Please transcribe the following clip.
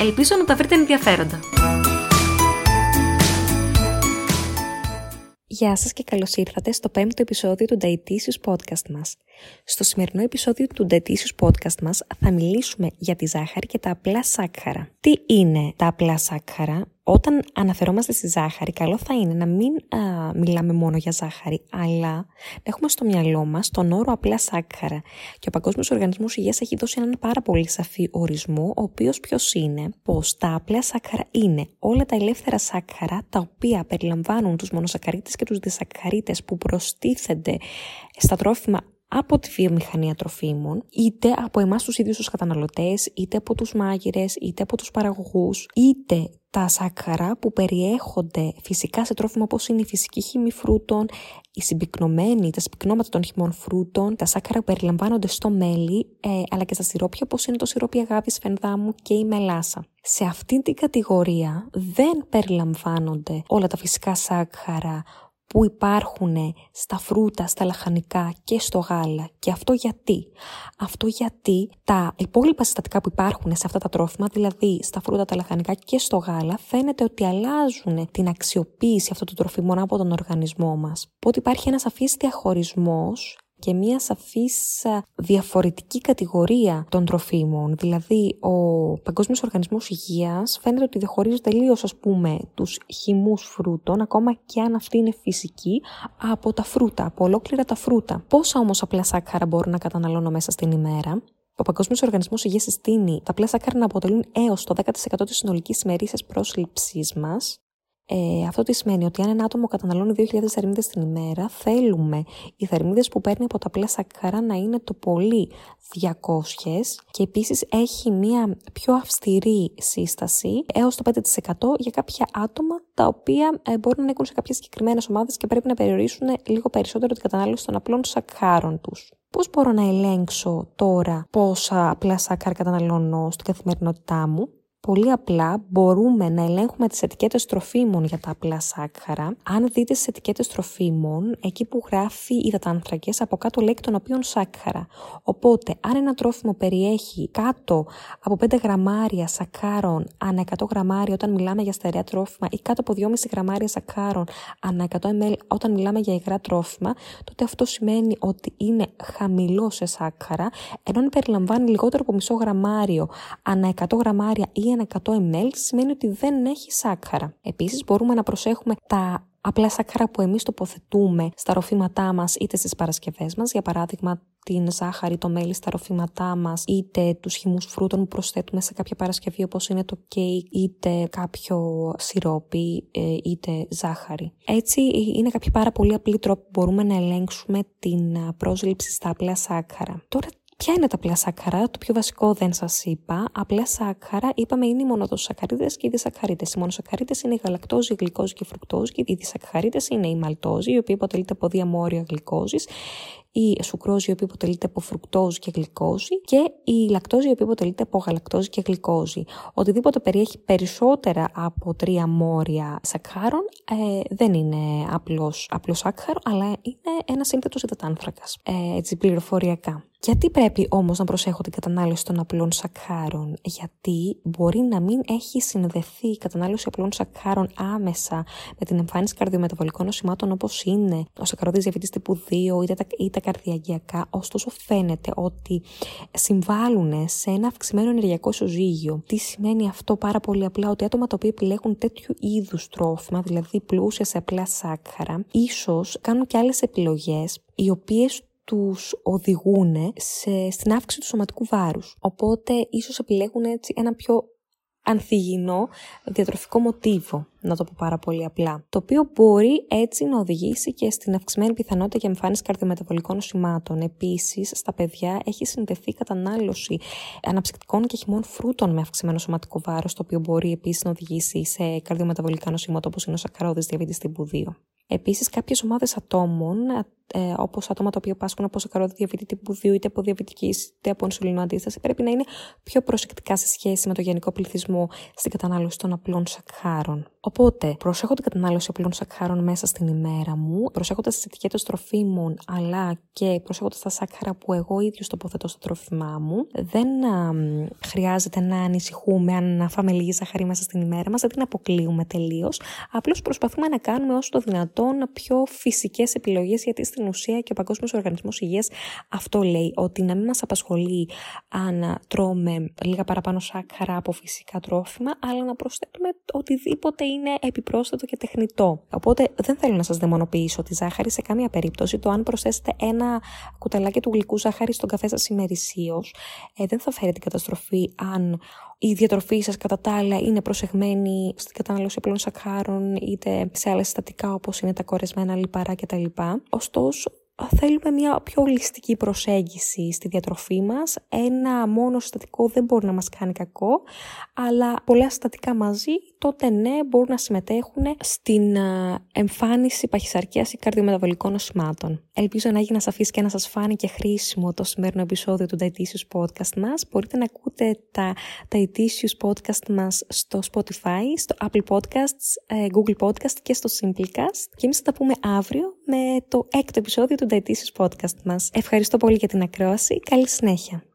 Ελπίζω να τα βρείτε ενδιαφέροντα. Γεια σας και καλώς ήρθατε στο πέμπτο επεισόδιο του Dietitious Podcast μας. Στο σημερινό επεισόδιο του Dietitious Podcast μας θα μιλήσουμε για τη ζάχαρη και τα απλά σάκχαρα. Τι είναι τα απλά σάκχαρα; Όταν αναφερόμαστε στη ζάχαρη, καλό θα είναι να μην μιλάμε μόνο για ζάχαρη, αλλά να έχουμε στο μυαλό μας τον όρο απλά σάκχαρα. Και ο Παγκόσμιος Οργανισμός Υγείας έχει δώσει έναν πάρα πολύ σαφή ορισμό, ο οποίος ποιος είναι, πως τα απλά σάκχαρα είναι όλα τα ελεύθερα σάκχαρα τα οποία περιλαμβάνουν τους μονοσακαρίτες και τους δισακαρίτε που προστίθενται στα τρόφιμα από τη βιομηχανία τροφίμων, είτε από εμάς τους ίδιους τους καταναλωτές, είτε από τους μάγειρες, είτε από τους παραγωγούς, είτε τα σάκχαρα που περιέχονται φυσικά σε τρόφιμα όπως είναι η φυσική χυμή φρούτων, η συμπυκνωμένη, τα συμπυκνώματα των χυμών φρούτων, τα σάκχαρα που περιλαμβάνονται στο μέλι, ε, αλλά και στα σιρόπια όπως είναι το σιρόπι αγάπης φενδάμου και η μελάσα. Σε αυτή την κατηγορία δεν περιλαμβάνονται όλα τα φυσικά σάκχαρα που υπάρχουν στα φρούτα, στα λαχανικά και στο γάλα. Και αυτό γιατί; Αυτό γιατί τα υπόλοιπα συστατικά που υπάρχουν σε αυτά τα τρόφιμα, δηλαδή στα φρούτα, τα λαχανικά και στο γάλα, φαίνεται ότι αλλάζουν την αξιοποίηση αυτών των τροφίμων από τον οργανισμό μας. Οπότε υπάρχει ένας αφής διαχωρισμός και μία σαφής διαφορετική κατηγορία των τροφίμων. Δηλαδή, ο Παγκόσμιος Οργανισμός Υγείας φαίνεται ότι διαχωρίζει τελείως ας πούμε, τους χυμούς φρούτων, ακόμα και αν αυτή είναι φυσική, από τα φρούτα, από ολόκληρα τα φρούτα. Πόσα όμως απλά σάκχαρα μπορώ να καταναλώνω μέσα στην ημέρα; Ο Παγκόσμιος Οργανισμός Υγείας συστήνει τα απλά σάκχαρα να αποτελούν έως το 10% της συνολικής ημερήσια πρόσληψής μας. Ε, αυτό τι σημαίνει ότι αν ένα άτομο καταναλώνει 2.000 θερμίδες την ημέρα, θέλουμε οι θερμίδες που παίρνει από τα απλά σακχαρά να είναι το πολύ 200 και επίσης έχει μια πιο αυστηρή σύσταση έως το 5% για κάποια άτομα τα οποία ε, μπορούν να ανήκουν σε κάποιες συγκεκριμένες ομάδες και πρέπει να περιορίσουν λίγο περισσότερο την κατανάλωση των απλών σακχάρων τους. Πώς μπορώ να ελέγξω τώρα πόσα απλά σάκχαρα καταναλώνω στην καθημερινότητά μου; Πολύ απλά μπορούμε να ελέγχουμε τις ετικέτες τροφίμων για τα απλά σάκχαρα. Αν δείτε στις ετικέτες τροφίμων, εκεί που γράφει υδατάνθρακες, από κάτω λέει των οποίων σάκχαρα. Οπότε, αν ένα τρόφιμο περιέχει κάτω από 5 γραμμάρια σακχάρων ανά 100 γραμμάρια όταν μιλάμε για στερεά τρόφιμα ή κάτω από 2,5 γραμμάρια σακχάρων ανά 100 ml όταν μιλάμε για υγρά τρόφιμα, τότε αυτό σημαίνει ότι είναι χαμηλό σε σάκχαρα, ενώ αν περιλαμβάνει λιγότερο από μισό γραμμάριο ανά 100 γραμμάρια ή ένα 100 ml σημαίνει ότι δεν έχει σάκχαρα. Επίσης μπορούμε να προσέχουμε τα απλά σάκχαρα που εμείς τοποθετούμε στα ροφήματά μας είτε στις παρασκευές μας, για παράδειγμα την ζάχαρη, το μέλι στα ροφήματά μας, είτε τους χυμούς φρούτων που προσθέτουμε σε κάποια παρασκευή όπως είναι το κέικ, είτε κάποιο σιρόπι, ε, είτε ζάχαρη. Έτσι είναι κάποιοι πάρα πολύ απλοί τρόποι που μπορούμε να ελέγξουμε την πρόσληψη στα απλά σάκχαρα. Τώρα Ποια είναι τα απλά σάκχαρα, το πιο βασικό δεν σας είπα. Απλά σάκχαρα, είπαμε, είναι οι μονοδοσακαρίδε και οι δισακαρίδε. Οι μονοσακαρίδε είναι η γαλακτόζη, η γλυκόζη και η φρουκτόζη και οι δισακαρίδε είναι η μαλτόζη, η οποία αποτελείται από διαμόρια γλυκόζης η σουκρόζη η οποία αποτελείται από φρουκτόζη και γλυκόζη και η λακτόζη η οποία αποτελείται από γαλακτόζη και γλυκόζη. Οτιδήποτε περιέχει περισσότερα από τρία μόρια σακχάρων ε, δεν είναι απλώς, απλώς σάκχαρο, αλλά είναι ένα σύνθετος υδατάνθρακας, ε, έτσι πληροφοριακά. Γιατί πρέπει όμως να προσέχω την κατανάλωση των απλών σακχάρων, γιατί μπορεί να μην έχει συνδεθεί η κατανάλωση απλών σακχάρων άμεσα με την εμφάνιση καρδιομεταβολικών νοσημάτων όπως είναι ο σακαρόδης διαβητής τύπου 2 ή τα, ή τα καρδιακιακά, ωστόσο φαίνεται ότι συμβάλλουν σε ένα αυξημένο ενεργειακό ισοζύγιο. Τι σημαίνει αυτό πάρα πολύ απλά, ότι άτομα τα οποία επιλέγουν τέτοιου είδους τρόφιμα, δηλαδή πλούσια σε απλά σάκχαρα, ίσως κάνουν και άλλες επιλογές οι οποίες τους οδηγούν σε, στην αύξηση του σωματικού βάρους. Οπότε ίσως επιλέγουν έτσι ένα πιο ανθυγινό διατροφικό μοτίβο, να το πω πάρα πολύ απλά. Το οποίο μπορεί έτσι να οδηγήσει και στην αυξημένη πιθανότητα για εμφάνιση καρδιομεταβολικών νοσημάτων. Επίσης, στα παιδιά έχει συνδεθεί κατανάλωση αναψυκτικών και χυμών φρούτων με αυξημένο σωματικό βάρος, το οποίο μπορεί επίσης να οδηγήσει σε καρδιομεταβολικά νοσήματα όπως είναι ο σακαρόδης διαβήτης τύπου 2. Επίσης, κάποιες ομάδες ατόμων ε, όπως άτομα τα οποία πάσχουν από σακαρόδι διαβήτη τύπου 2 είτε από διαβητικής είτε από ινσουλίνο αντίσταση, πρέπει να είναι πιο προσεκτικά σε σχέση με το γενικό πληθυσμό στην κατανάλωση των απλών σακχάρων. Οπότε, προσέχω την κατανάλωση απλών σακχάρων μέσα στην ημέρα μου, προσέχοντας τις ετικέτες τροφίμων, αλλά και προσέχοντας τα σάκχαρα που εγώ ίδιος τοποθετώ στο τρόφιμά μου. Δεν α, χρειάζεται να ανησυχούμε αν να φάμε λίγη ζάχαρη μέσα στην ημέρα μας, δεν την αποκλείουμε τελείως. Απλώς προσπαθούμε να κάνουμε όσο το δυνατόν πιο φυσικές επιλογές, γιατί στην ουσία και ο Παγκόσμιος Οργανισμός Υγείας αυτό λέει, ότι να μην μας απασχολεί αν τρώμε λίγα παραπάνω σάκχαρα από φυσικά τρόφιμα, αλλά να προσθέτουμε οτιδήποτε είναι επιπρόσθετο και τεχνητό. Οπότε δεν θέλω να σας δαιμονοποιήσω τη ζάχαρη σε καμία περίπτωση. Το αν προσθέσετε ένα κουταλάκι του γλυκού ζάχαρη στον καφέ σας ημερησίως, ε, δεν θα φέρει την καταστροφή αν η διατροφή σας κατά τα άλλα είναι προσεγμένη στην κατανάλωση απλών σακχάρων είτε σε άλλα συστατικά όπως είναι τα κορεσμένα λιπαρά κτλ. Ωστόσο, θέλουμε μια πιο ολιστική προσέγγιση στη διατροφή μας. Ένα μόνο συστατικό δεν μπορεί να μας κάνει κακό, αλλά πολλά συστατικά μαζί τότε ναι μπορούν να συμμετέχουν στην εμφάνιση παχυσαρκίας ή καρδιομεταβολικών νοσημάτων. Ελπίζω να έγινε σαφής και να σας φάνηκε χρήσιμο το σημερινό επεισόδιο του Dietitious Podcast μας. Μπορείτε να ακούτε τα Dietitious Podcast μας στο Spotify, στο Apple Podcasts, ε, Google Podcast και στο Simplecast. Και εμείς θα τα πούμε αύριο με το έκτο επεισόδιο του Dietitious Podcast μας. Ευχαριστώ πολύ για την ακρόαση. Καλή συνέχεια.